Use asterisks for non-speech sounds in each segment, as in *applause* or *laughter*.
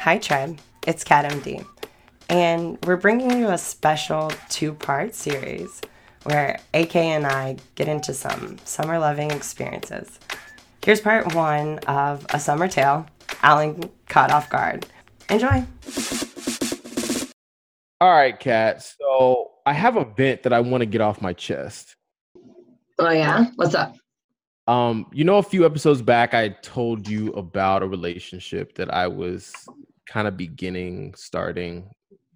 Hi, Tribe. It's Kat MD. And we're bringing you a special two part series where AK and I get into some summer loving experiences. Here's part one of A Summer Tale Alan Caught Off Guard. Enjoy. All right, Kat. So I have a vent that I want to get off my chest. Oh yeah, what's up? Um, you know, a few episodes back, I told you about a relationship that I was kind of beginning, starting.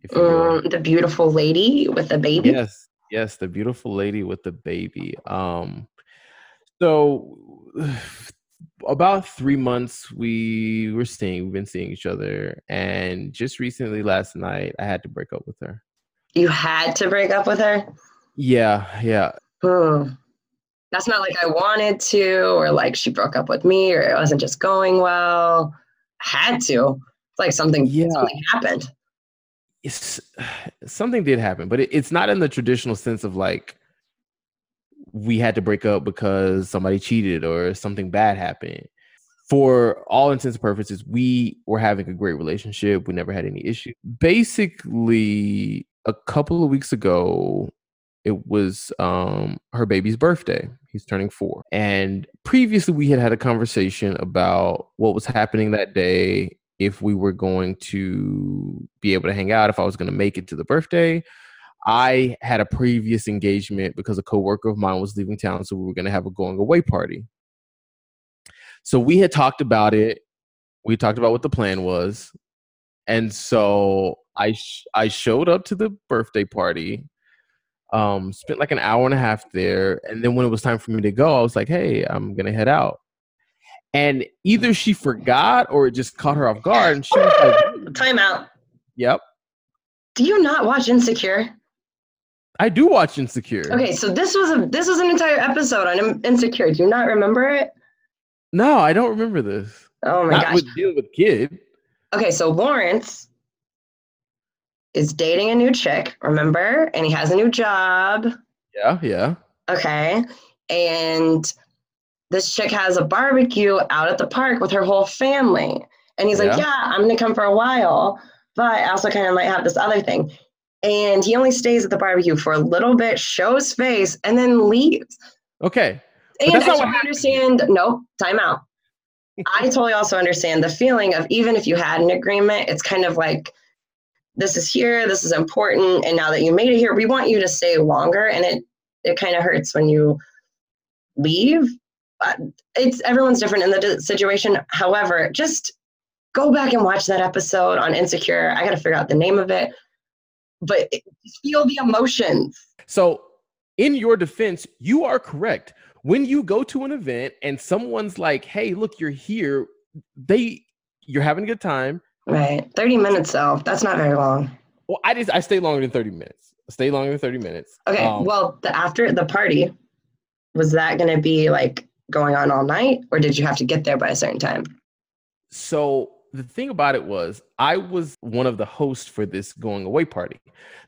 If you. Um, the beautiful lady with the baby. Yes, yes, the beautiful lady with the baby. Um, so about three months we were seeing, we've been seeing each other, and just recently, last night, I had to break up with her. You had to break up with her. Yeah, yeah. Hmm that's not like I wanted to, or like she broke up with me, or it wasn't just going well. I had to. It's like something, yeah. something happened. It's, *sighs* something did happen, but it, it's not in the traditional sense of like we had to break up because somebody cheated or something bad happened. For all intents and purposes, we were having a great relationship. We never had any issue. Basically, a couple of weeks ago, it was um, her baby's birthday. He's turning four. And previously, we had had a conversation about what was happening that day, if we were going to be able to hang out, if I was going to make it to the birthday. I had a previous engagement because a coworker of mine was leaving town, so we were going to have a going away party. So we had talked about it. We talked about what the plan was, and so I sh- I showed up to the birthday party um, spent like an hour and a half there, and then when it was time for me to go, I was like, "Hey, I'm gonna head out." And either she forgot or it just caught her off guard, and she was like, *laughs* "Time out." Yep. Do you not watch Insecure? I do watch Insecure. Okay, so this was a this was an entire episode on Insecure. Do you not remember it? No, I don't remember this. Oh my not gosh. With deal with kid. Okay, so Lawrence is dating a new chick, remember? And he has a new job. Yeah, yeah. Okay. And this chick has a barbecue out at the park with her whole family. And he's yeah. like, Yeah, I'm going to come for a while, but I also kind of might have this other thing. And he only stays at the barbecue for a little bit, shows face, and then leaves. Okay. And I understand, no, time out. I totally also understand the feeling of even if you had an agreement, it's kind of like, this is here, this is important, and now that you made it here, we want you to stay longer. And it it kind of hurts when you leave. It's everyone's different in the situation. However, just go back and watch that episode on Insecure. I got to figure out the name of it, but feel the emotions. So, in your defense, you are correct. When you go to an event and someone's like, "Hey, look, you're here," they you're having a good time Right. 30 minutes though. That's not very long. Well, I just I stay longer than 30 minutes. I stay longer than 30 minutes. Okay. Um, well, the after the party, was that gonna be like going on all night or did you have to get there by a certain time? So the thing about it was I was one of the hosts for this going away party.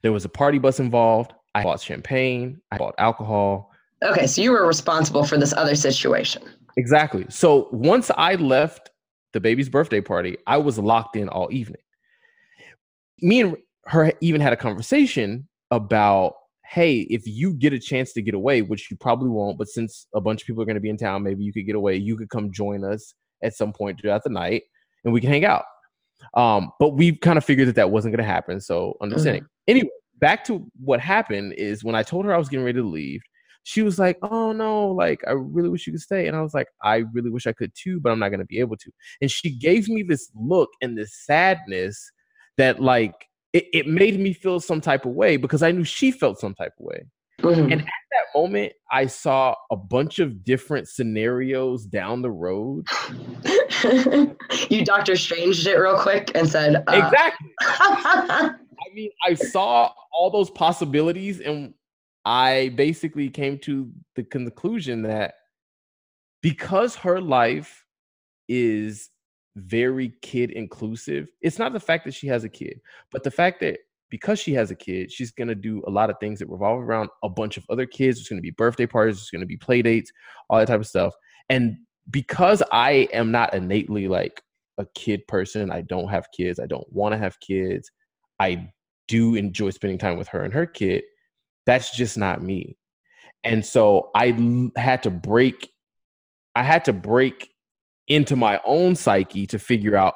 There was a party bus involved. I bought champagne, I bought alcohol. Okay, so you were responsible for this other situation. Exactly. So once I left the baby's birthday party, I was locked in all evening. Me and her even had a conversation about hey, if you get a chance to get away, which you probably won't, but since a bunch of people are going to be in town, maybe you could get away. You could come join us at some point throughout the night and we can hang out. Um, but we kind of figured that that wasn't going to happen. So understanding. Mm-hmm. Anyway, back to what happened is when I told her I was getting ready to leave, she was like, "Oh no, like I really wish you could stay." And I was like, "I really wish I could too, but I'm not going to be able to." And she gave me this look and this sadness that like it, it made me feel some type of way because I knew she felt some type of way. Mm-hmm. And at that moment, I saw a bunch of different scenarios down the road. *laughs* you Doctor Strange it real quick and said, uh. "Exactly." *laughs* I mean, I saw all those possibilities, and I basically came to the conclusion that because her life is very kid inclusive, it's not the fact that she has a kid, but the fact that because she has a kid, she's going to do a lot of things that revolve around a bunch of other kids. There's going to be birthday parties, there's going to be play dates, all that type of stuff. And because I am not innately like a kid person. I don't have kids. I don't want to have kids. I do enjoy spending time with her and her kid. That's just not me. And so I had to break I had to break into my own psyche to figure out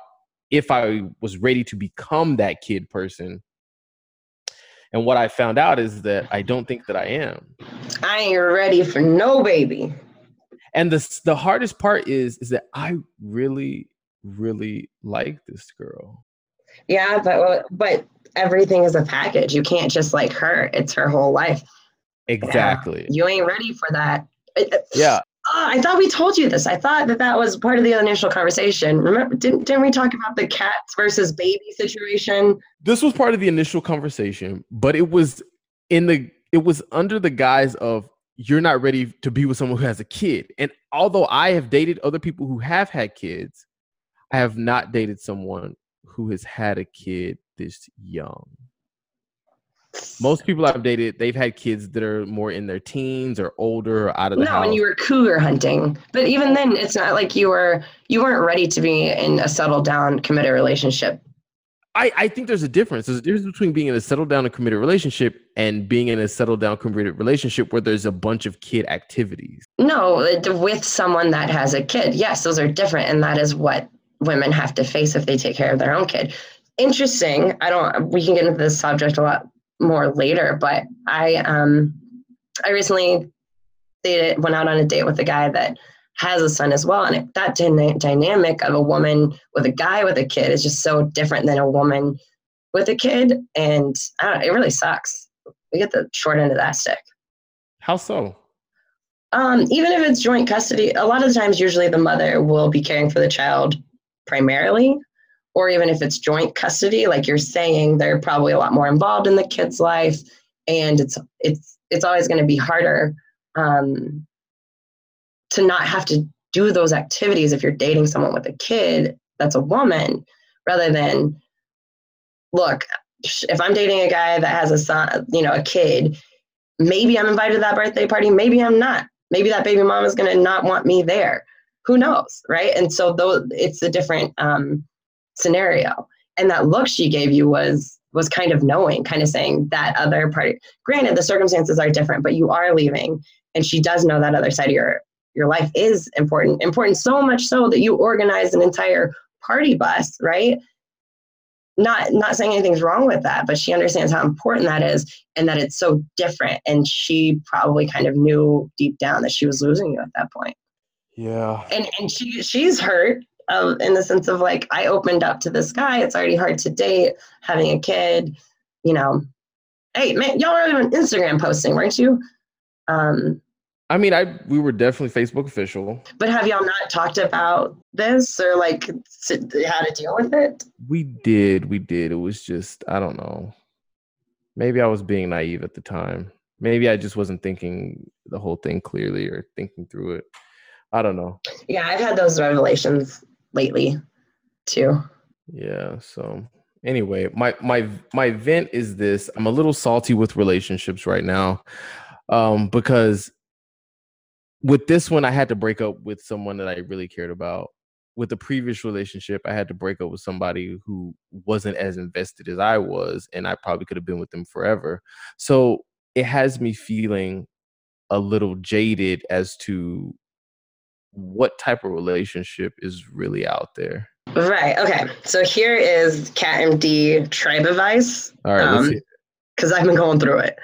if I was ready to become that kid person. And what I found out is that I don't think that I am. I ain't ready for no baby. And the the hardest part is is that I really really like this girl. Yeah, but but everything is a package. You can't just like her. It's her whole life. Exactly. Yeah. You ain't ready for that. Yeah. Oh, I thought we told you this. I thought that that was part of the initial conversation. Remember, didn't, didn't we talk about the cats versus baby situation? This was part of the initial conversation, but it was in the it was under the guise of you're not ready to be with someone who has a kid. And although I have dated other people who have had kids, I have not dated someone who has had a kid this young. Most people I've dated, they've had kids that are more in their teens or older or out of the no, house. and you were cougar hunting. But even then, it's not like you were you weren't ready to be in a settled down, committed relationship. I, I think there's a difference. There's a difference between being in a settled down and committed relationship and being in a settled down committed relationship where there's a bunch of kid activities. No, with someone that has a kid. Yes, those are different, and that is what women have to face if they take care of their own kid. Interesting. I don't. We can get into this subject a lot more later, but I um I recently dated went out on a date with a guy that has a son as well, and it, that dyna- dynamic of a woman with a guy with a kid is just so different than a woman with a kid, and I don't, it really sucks. We get the short end of that stick. How so? Um, even if it's joint custody, a lot of the times, usually the mother will be caring for the child primarily, or even if it's joint custody, like you're saying, they're probably a lot more involved in the kid's life, and it's it's it's always going to be harder um, to not have to do those activities if you're dating someone with a kid that's a woman, rather than look. If I'm dating a guy that has a son, you know, a kid, maybe I'm invited to that birthday party, maybe I'm not. Maybe that baby mom is going to not want me there. Who knows, right? And so, though, it's a different um, scenario. And that look she gave you was was kind of knowing kind of saying that other party granted the circumstances are different but you are leaving and she does know that other side of your your life is important important so much so that you organize an entire party bus right? Not not saying anything's wrong with that but she understands how important that is and that it's so different. And she probably kind of knew deep down that she was losing you at that point. Yeah. And and she she's hurt uh, in the sense of like I opened up to this guy. It's already hard to date, having a kid, you know. Hey man, y'all were on Instagram posting, weren't you? Um, I mean, I we were definitely Facebook official. But have y'all not talked about this or like how to deal with it? We did, we did. It was just I don't know. Maybe I was being naive at the time. Maybe I just wasn't thinking the whole thing clearly or thinking through it. I don't know. Yeah, I've had those revelations lately too. Yeah. So anyway, my my my vent is this. I'm a little salty with relationships right now. Um, because with this one I had to break up with someone that I really cared about. With the previous relationship, I had to break up with somebody who wasn't as invested as I was, and I probably could have been with them forever. So it has me feeling a little jaded as to what type of relationship is really out there. Right. Okay. So here is Kat MD tribe advice. All right. Um, because I've been going through it.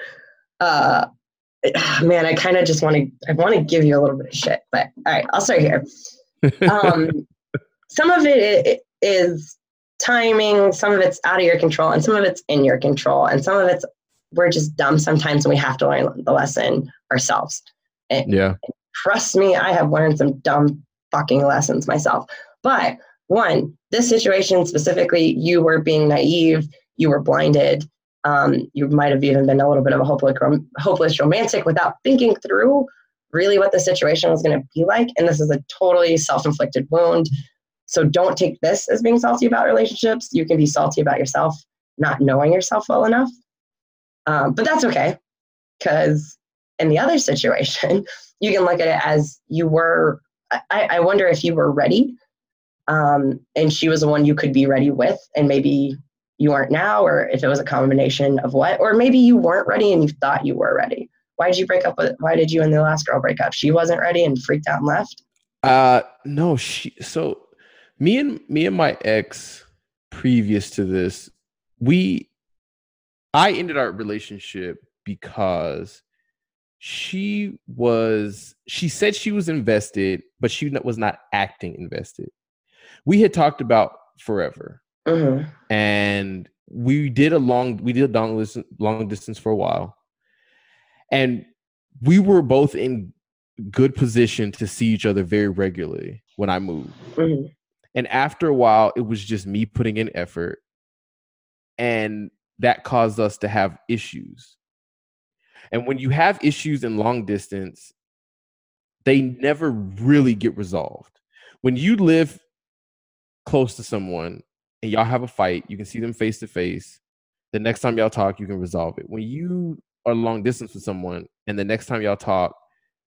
Uh, *sighs* man, I kind of just want to. I want to give you a little bit of shit, but all right, I'll start here. *laughs* Um, some of it is timing. Some of it's out of your control, and some of it's in your control, and some of it's we're just dumb sometimes, and we have to learn the lesson ourselves. And, yeah trust me, I have learned some dumb fucking lessons myself. But one, this situation specifically, you were being naive, you were blinded, um, you might have even been a little bit of a hopeless, hopeless romantic without thinking through really what the situation was going to be like. And this is a totally self inflicted wound. So don't take this as being salty about relationships. You can be salty about yourself not knowing yourself well enough. Um, but that's okay because in the other situation, *laughs* you can look at it as you were. I, I wonder if you were ready um, and she was the one you could be ready with, and maybe you aren't now, or if it was a combination of what, or maybe you weren't ready and you thought you were ready. Why did you break up with? Why did you and the last girl break up? She wasn't ready and freaked out and left. Uh, no, she. So, me and me and my ex, previous to this, we, I ended our relationship because she was she said she was invested but she was not acting invested. We had talked about forever. Mm-hmm. and we did a long we did a long distance long distance for a while. And we were both in good position to see each other very regularly when i moved. Mm-hmm. and after a while it was just me putting in effort and that caused us to have issues and when you have issues in long distance they never really get resolved. When you live close to someone and y'all have a fight you can see them face to face the next time y'all talk you can resolve it. When you are long distance with someone and the next time y'all talk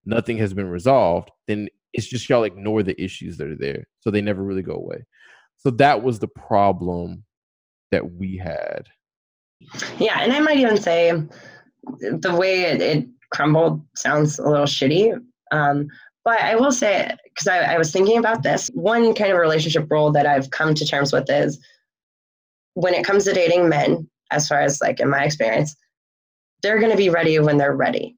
nothing has been resolved then it's just y'all ignore the issues that are there. So they never really go away. So that was the problem that we had. Yeah, and I might even say the way it, it crumbled sounds a little shitty. Um, but I will say, because I, I was thinking about this, one kind of relationship role that I've come to terms with is when it comes to dating men, as far as like in my experience, they're going to be ready when they're ready.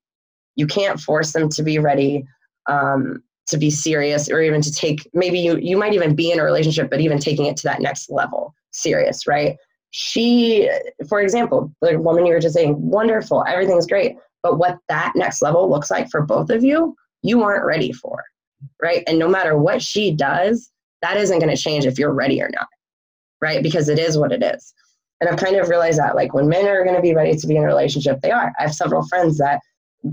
You can't force them to be ready um, to be serious or even to take, maybe you, you might even be in a relationship, but even taking it to that next level, serious, right? She, for example, the woman you were just saying, wonderful, everything's great. But what that next level looks like for both of you, you aren't ready for, right? And no matter what she does, that isn't going to change if you're ready or not, right? Because it is what it is. And I've kind of realized that, like, when men are going to be ready to be in a relationship, they are. I have several friends that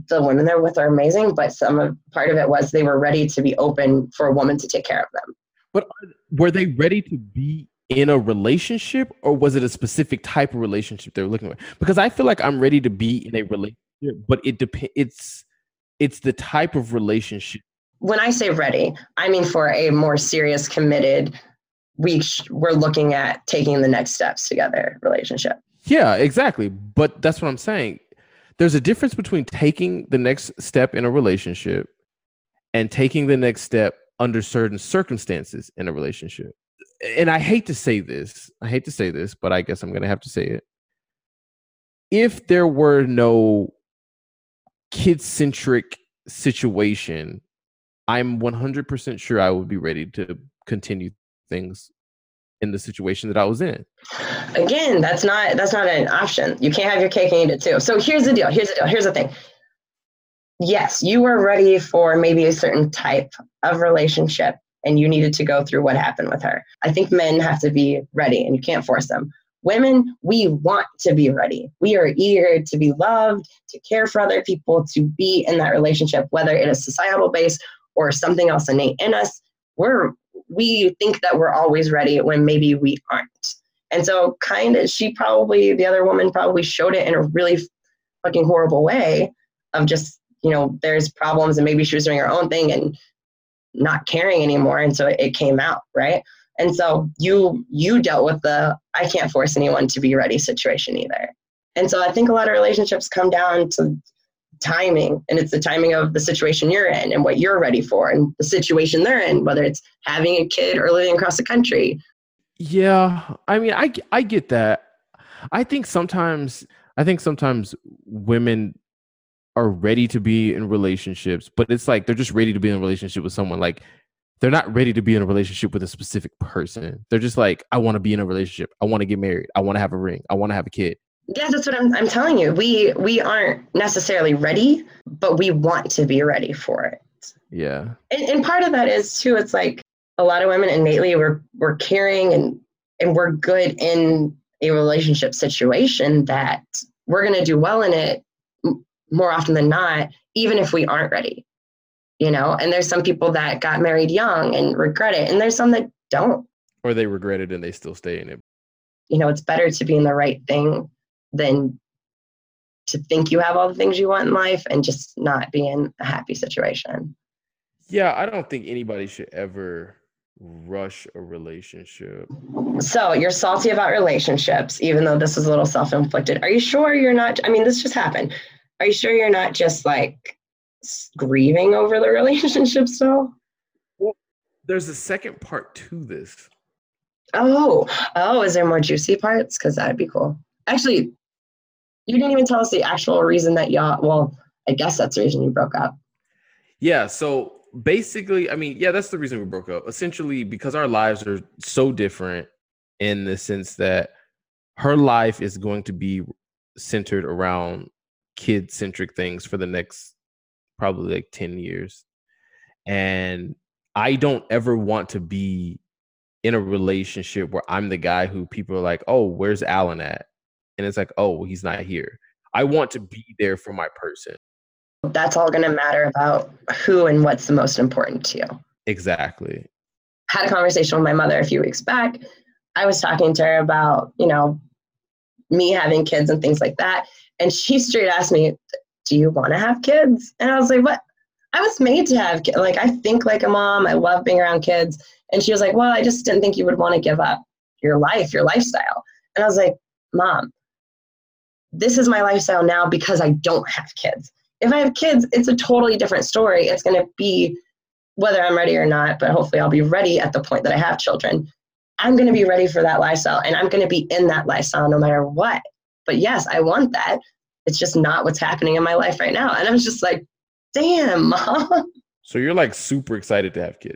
the women they're with are amazing, but some of part of it was they were ready to be open for a woman to take care of them. But were they ready to be in a relationship or was it a specific type of relationship they were looking for? Because I feel like I'm ready to be in a relationship, but it depends it's it's the type of relationship. When I say ready, I mean for a more serious, committed, we sh- we're looking at taking the next steps together relationship. Yeah, exactly. But that's what I'm saying. There's a difference between taking the next step in a relationship and taking the next step under certain circumstances in a relationship and I hate to say this, I hate to say this, but I guess I'm going to have to say it. If there were no kid centric situation, I'm 100% sure I would be ready to continue things in the situation that I was in. Again, that's not that's not an option. You can't have your cake and eat it too. So here's the deal. Here's the deal. Here's the thing. Yes, you were ready for maybe a certain type of relationship and you needed to go through what happened with her. I think men have to be ready and you can't force them. Women, we want to be ready. We are eager to be loved, to care for other people, to be in that relationship, whether it is societal based or something else innate in us. We're we think that we're always ready when maybe we aren't. And so kind of she probably the other woman probably showed it in a really fucking horrible way of just, you know, there's problems and maybe she was doing her own thing and not caring anymore and so it came out right? And so you you dealt with the i can't force anyone to be ready situation either. And so i think a lot of relationships come down to timing and it's the timing of the situation you're in and what you're ready for and the situation they're in whether it's having a kid or living across the country. Yeah i mean i i get that. I think sometimes i think sometimes women are ready to be in relationships, but it's like they're just ready to be in a relationship with someone. Like they're not ready to be in a relationship with a specific person. They're just like, I want to be in a relationship. I want to get married. I want to have a ring. I want to have a kid. Yeah, that's what I'm, I'm telling you. We we aren't necessarily ready, but we want to be ready for it. Yeah. And, and part of that is too, it's like a lot of women innately we're we're caring and and we're good in a relationship situation that we're gonna do well in it more often than not, even if we aren't ready. You know, and there's some people that got married young and regret it, and there's some that don't. Or they regret it and they still stay in it. You know, it's better to be in the right thing than to think you have all the things you want in life and just not be in a happy situation. Yeah, I don't think anybody should ever rush a relationship. So you're salty about relationships, even though this is a little self inflicted. Are you sure you're not? I mean, this just happened. Are you sure you're not just like grieving over the *laughs* relationship still? There's a second part to this. Oh, oh, is there more juicy parts? Because that'd be cool. Actually, you didn't even tell us the actual reason that y'all, well, I guess that's the reason you broke up. Yeah. So basically, I mean, yeah, that's the reason we broke up. Essentially, because our lives are so different in the sense that her life is going to be centered around kid centric things for the next probably like 10 years. And I don't ever want to be in a relationship where I'm the guy who people are like, oh, where's Alan at? And it's like, oh, he's not here. I want to be there for my person. That's all going to matter about who and what's the most important to you. Exactly. Had a conversation with my mother a few weeks back. I was talking to her about, you know, me having kids and things like that. And she straight asked me, Do you want to have kids? And I was like, What? I was made to have kids. Like, I think like a mom. I love being around kids. And she was like, Well, I just didn't think you would want to give up your life, your lifestyle. And I was like, Mom, this is my lifestyle now because I don't have kids. If I have kids, it's a totally different story. It's going to be whether I'm ready or not, but hopefully I'll be ready at the point that I have children. I'm going to be ready for that lifestyle and I'm going to be in that lifestyle no matter what. But yes, I want that. It's just not what's happening in my life right now. And I was just like, damn, mom. *laughs* So you're like super excited to have kids.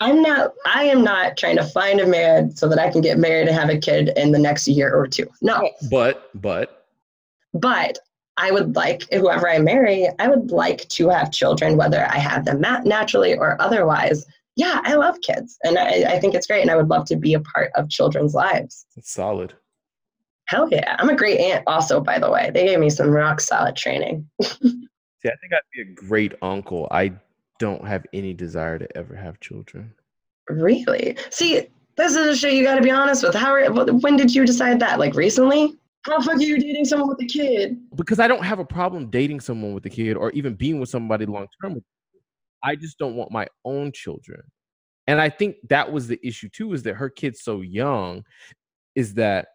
I'm not I am not trying to find a man so that I can get married and have a kid in the next year or two. No. But but but I would like whoever I marry, I would like to have children, whether I have them naturally or otherwise. Yeah, I love kids, and I, I think it's great, and I would love to be a part of children's lives. It's solid. Hell yeah! I'm a great aunt, also. By the way, they gave me some rock solid training. *laughs* See, I think I'd be a great uncle. I don't have any desire to ever have children. Really? See, this is a shit you got to be honest with. How? When did you decide that? Like recently? How the fuck are you dating someone with a kid? Because I don't have a problem dating someone with a kid or even being with somebody long term. I just don't want my own children. And I think that was the issue too, is that her kid's so young, is that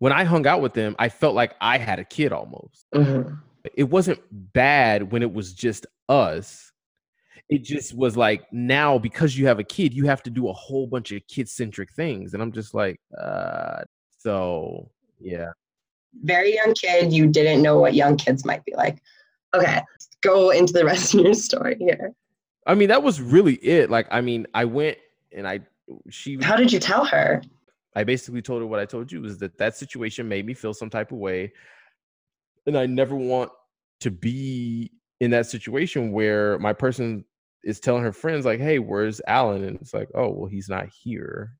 when I hung out with them, I felt like I had a kid almost. Mm-hmm. It wasn't bad when it was just us. It just was like now because you have a kid you have to do a whole bunch of kid centric things. And i'm just like uh so yeah. Very young kid you didn't know what young kids might be like. Okay go into the *laughs* rest of your story here. I mean that was really it. Like i mean i went and i she how did you tell her i basically told her what i told you was that that situation made me feel some type of way and i never want to be in that situation where my person is telling her friends like, "Hey, where's Alan?" And it's like, "Oh, well, he's not here.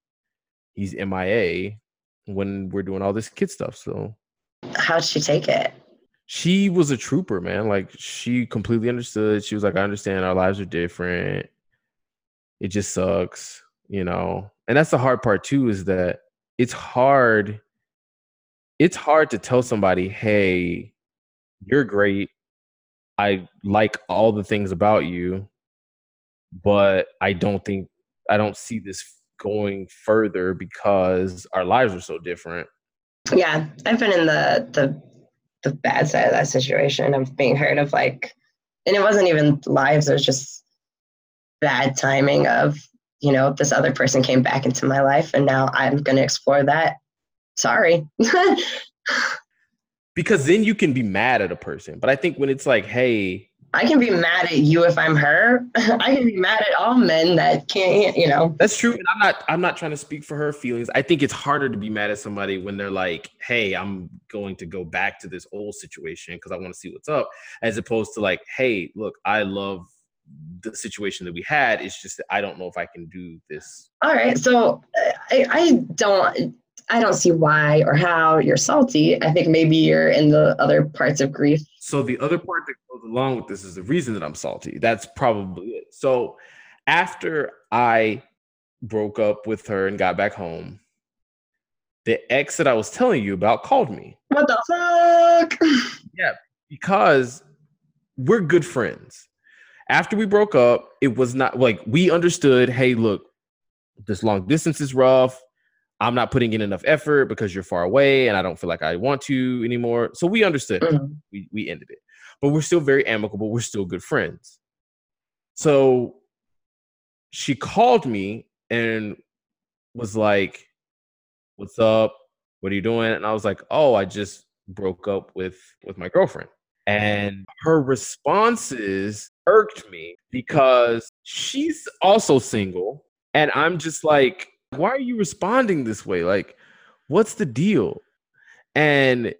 He's MIA when we're doing all this kid stuff." So, how'd she take it? She was a trooper, man. Like she completely understood. She was like, "I understand. Our lives are different. It just sucks, you know." And that's the hard part too. Is that it's hard. It's hard to tell somebody, "Hey, you're great. I like all the things about you." but I don't think I don't see this going further because our lives are so different. Yeah, I've been in the the the bad side of that situation of being hurt of like, and it wasn't even lives; it was just bad timing of you know this other person came back into my life, and now I'm going to explore that. Sorry. *laughs* because then you can be mad at a person, but I think when it's like, hey, I can be mad at you if I'm her. *laughs* I can be mad at all men that can't, you know. That's true. And I'm not I'm not trying to speak for her feelings. I think it's harder to be mad at somebody when they're like, "Hey, I'm going to go back to this old situation because I want to see what's up," as opposed to like, "Hey, look, I love the situation that we had. It's just that I don't know if I can do this." All right. So uh, I, I don't I don't see why or how you're salty. I think maybe you're in the other parts of grief. So the other part that goes along with this is the reason that I'm salty. That's probably it. So after I broke up with her and got back home, the ex that I was telling you about called me. What the fuck? Yeah, because we're good friends. After we broke up, it was not like we understood, hey, look, this long distance is rough. I'm not putting in enough effort because you're far away and I don't feel like I want to anymore. So we understood. Mhm. We we ended it. But we're still very amicable. We're still good friends. So she called me and was like, "What's up? What are you doing?" And I was like, "Oh, I just broke up with with my girlfriend." And her responses irked me because she's also single and I'm just like, "Why are you responding this way? Like, what's the deal?" And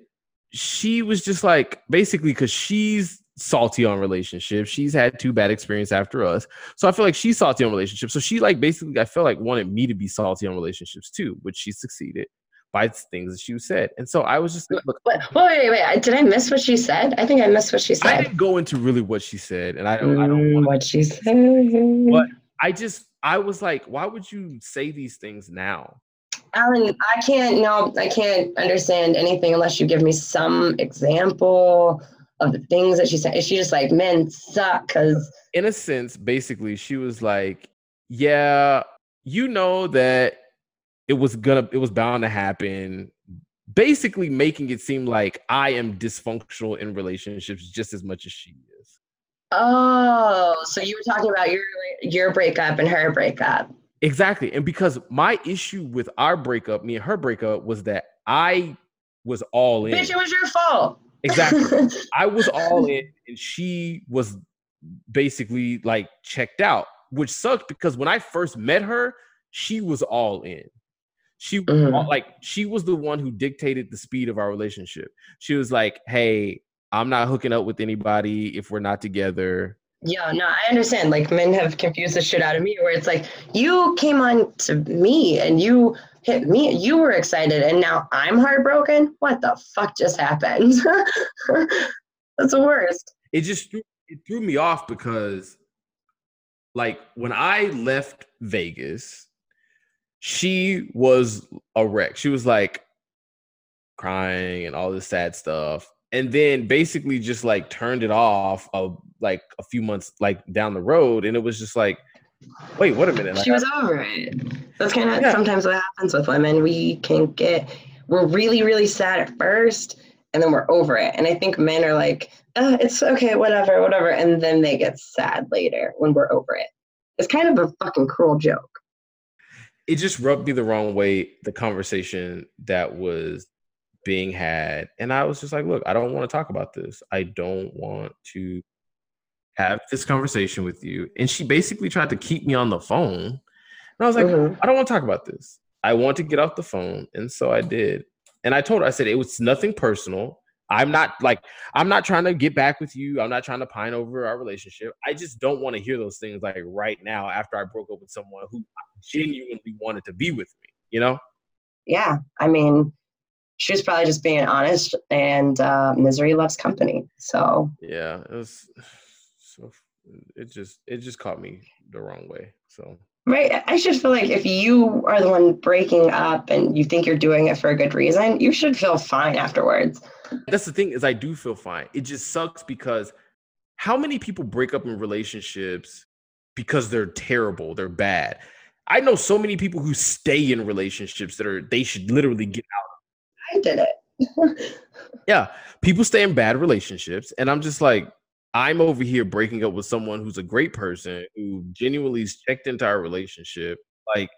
she was just like basically because she's salty on relationships she's had two bad experiences after us so i feel like she's salty on relationships so she like basically i feel like wanted me to be salty on relationships too which she succeeded by things that she said and so i was just like look Wait, wait, wait, wait. Did I miss what she said? I think I missed what she said. i didn't go into really what she said and i don't i don't Mm, want what she said. What? i just i was like why would you say these things now Alan, I can't. No, I can't understand anything unless you give me some example of the things that she said. Is she just like men suck? Because in a sense, basically, she was like, "Yeah, you know that it was gonna, it was bound to happen." Basically, making it seem like I am dysfunctional in relationships just as much as she is. oh, so you were talking about your your breakup and her breakup. Exactly, and because my issue with our breakup, me and her breakup, was that I was all in. Bitch, it was your fault. Exactly, *laughs* I was all in, and she was basically like checked out, which sucked because when I first met her, she was all in. She was Mhm. like she was the one who dictated the speed of our relationship. She was like, "Hey, I'm not hooking up with anybody if we're not together." Yeah, no, I understand. Like men have confused the shit out of me where it's like you came on to me and you hit me, you were excited, and now I'm heartbroken. What the fuck just happened? *laughs* That's the worst. It just threw, it threw me off because like when I left Vegas, she was a wreck. She was like crying and all this sad stuff. And then basically just like turned it off of like a few months like down the road. And it was just like, wait, what a minute. Like, She was over it. That's kind of Yeah. sometimes what happens with women. We can get, we're really, really sad at first, and then we're over it. And I think men are like, oh, it's okay, whatever, whatever. And then they get sad later when we're over it. It's kind of a fucking cruel joke. It just rubbed me the wrong way the conversation that was being had. And i was just like look i don't want to talk about this. I don't want to have this conversation with you. And she basically tried to keep me on the phone. And i was like Mhm. i don't want to talk about this. I want to get off the phone. And so i did. And i told her i said it was nothing personal i'm not like i'm not trying to get back with you. I'm not trying to pine over our relationship. I just don't want to hear those things like right now after i broke up with someone who genuinely wanted to be with me you know? Yeah, I mean, she was probably just being honest, and uh, misery loves company. So. Yeah it was *sighs* so it just it just caught me the wrong way so Right. I should feel like if you are the one breaking up and you think you're doing it for a good reason, you should feel fine afterwards. that's the thing is i do feel fine it just sucks because how many people break up in relationships because they're terrible they're bad i know so many people who stay in relationships that are they should literally get out I did it. *laughs* yeah people stay in bad relationships and i'm just like i'm over here breaking up with someone who's a great person who genuinely checked into our relationship like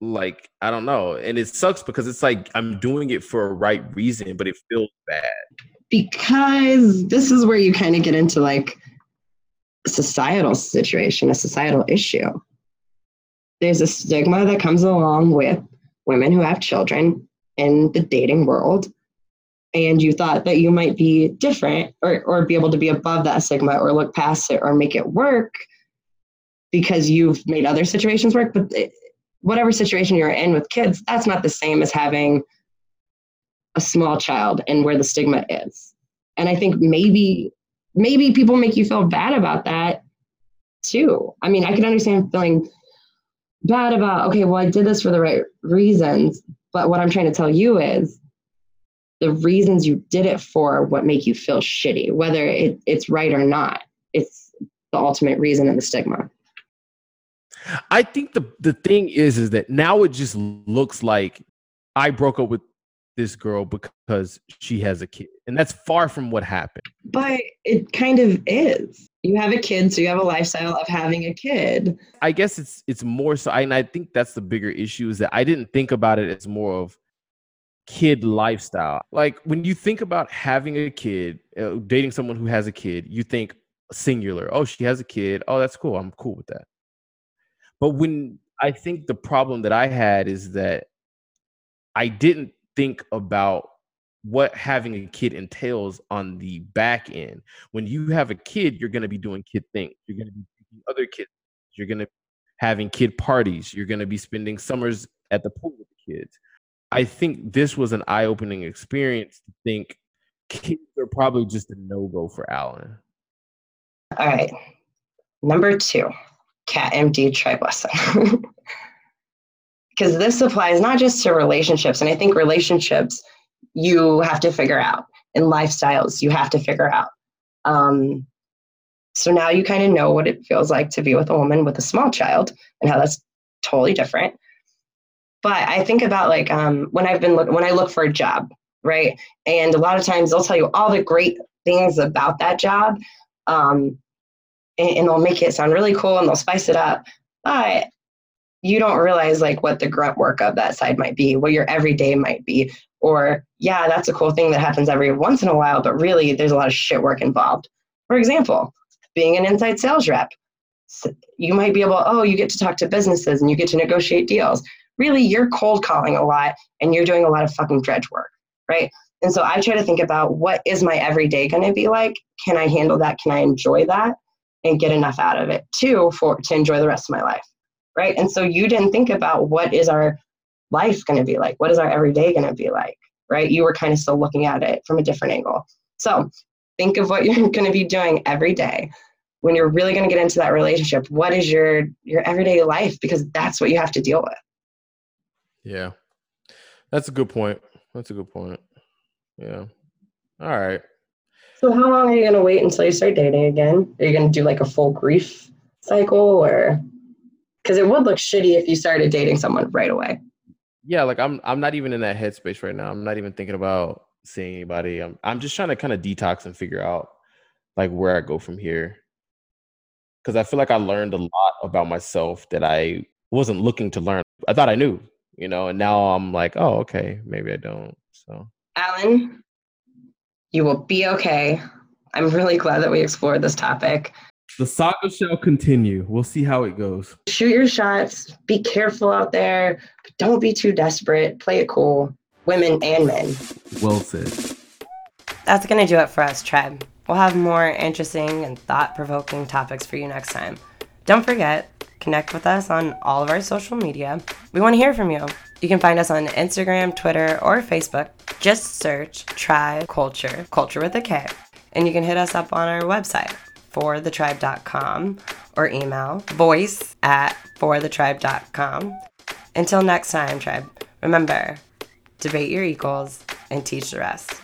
like i don't know and it sucks because it's like i'm doing it for a right reason but it feels bad because this is where you kind of get into like a societal situation, a societal issue. There's a stigma that comes along with women who have children in the dating world. And you thought that you might be different or, or be able to be above that stigma or look past it or make it work because you've made other situations work. But it, whatever situation you're in with kids, that's not the same as having a small child and where the stigma is. And I think maybe maybe people make you feel bad about that too. I mean, I can understand feeling bad about okay, well, I did this for the right reasons, but what I'm trying to tell you is the reasons you did it for what make you feel shitty, whether it, it's right or not. It's the ultimate reason and the stigma. I think the the thing is is that now it just looks like I broke up with this girl because she has a kid. And that's far from what happened. But it kind of is. You have a kid, so you have a lifestyle of having a kid. I guess it's it's more so and I think that's the bigger issue is that I didn't think about it as more of kid lifestyle. Like when you think about having a kid, uh, dating someone who has a kid, you think singular. Oh, she has a kid. Oh, that's cool. I'm cool with that. But when I think the problem that I had is that I didn't think about what having a kid entails on the back end. When you have a kid, you're going to be doing kid things. You're going to be taking other kids. You're going to having kid parties. You're going to be spending summers at the pool with the kids. I think this was an eye-opening experience to think kids are probably just a no-go for Alan. All right. Number two, Kat MD tribe lesson. *laughs* because this applies not just to relationships and i think relationships you have to figure out and lifestyles you have to figure out um, so now you kind of know what it feels like to be with a woman with a small child and how that's totally different but i think about like um, when i've been look- when i look for a job right and a lot of times they'll tell you all the great things about that job um, and, and they'll make it sound really cool and they'll spice it up but you don't realize like what the grunt work of that side might be, what your everyday might be. Or, yeah, that's a cool thing that happens every once in a while, but really there's a lot of shit work involved. For example, being an inside sales rep, you might be able, oh, you get to talk to businesses and you get to negotiate deals. Really, you're cold calling a lot and you're doing a lot of fucking dredge work, right? And so I try to think about what is my everyday going to be like? Can I handle that? Can I enjoy that? And get enough out of it too for to enjoy the rest of my life right? And so you didn't think about what is our life going to be like? What is our everyday going to be like, right? You were kind of still looking at it from a different angle. So think of what *laughs* you're going to be doing every day when you're really going to get into that relationship. What is your your everyday life? Because that's what you have to deal with. Yeah, that's a good point. That's a good point. Yeah. All right. So how long are you going to wait until you start dating again? Are you going to do like a full grief cycle or? because it would look shitty if you started dating someone right away. Yeah, like I'm I'm not even in that headspace right now. I'm not even thinking about seeing anybody. I'm I'm just trying to kind of detox and figure out like where I go from here. Cuz I feel like I learned a lot about myself that I wasn't looking to learn. I thought I knew, you know, and now I'm like, "Oh, okay, maybe I don't." So, Alan, you will be okay. I'm really glad that we explored this topic. The saga shall continue. We'll see how it goes. Shoot your shots. Be careful out there. Don't be too desperate. Play it cool. Women and men. Well said. That's going to do it for us, Tribe. We'll have more interesting and thought provoking topics for you next time. Don't forget, Connect with us on all of our social media. We want to hear from you. You can find us on Instagram, Twitter, or Facebook. Just search Tribe Kulture, culture with a K. And you can hit us up on our website, forthetribe.com, or email voice at forthetribe.com. Until next time, Tribe, remember debate your equals and teach the rest.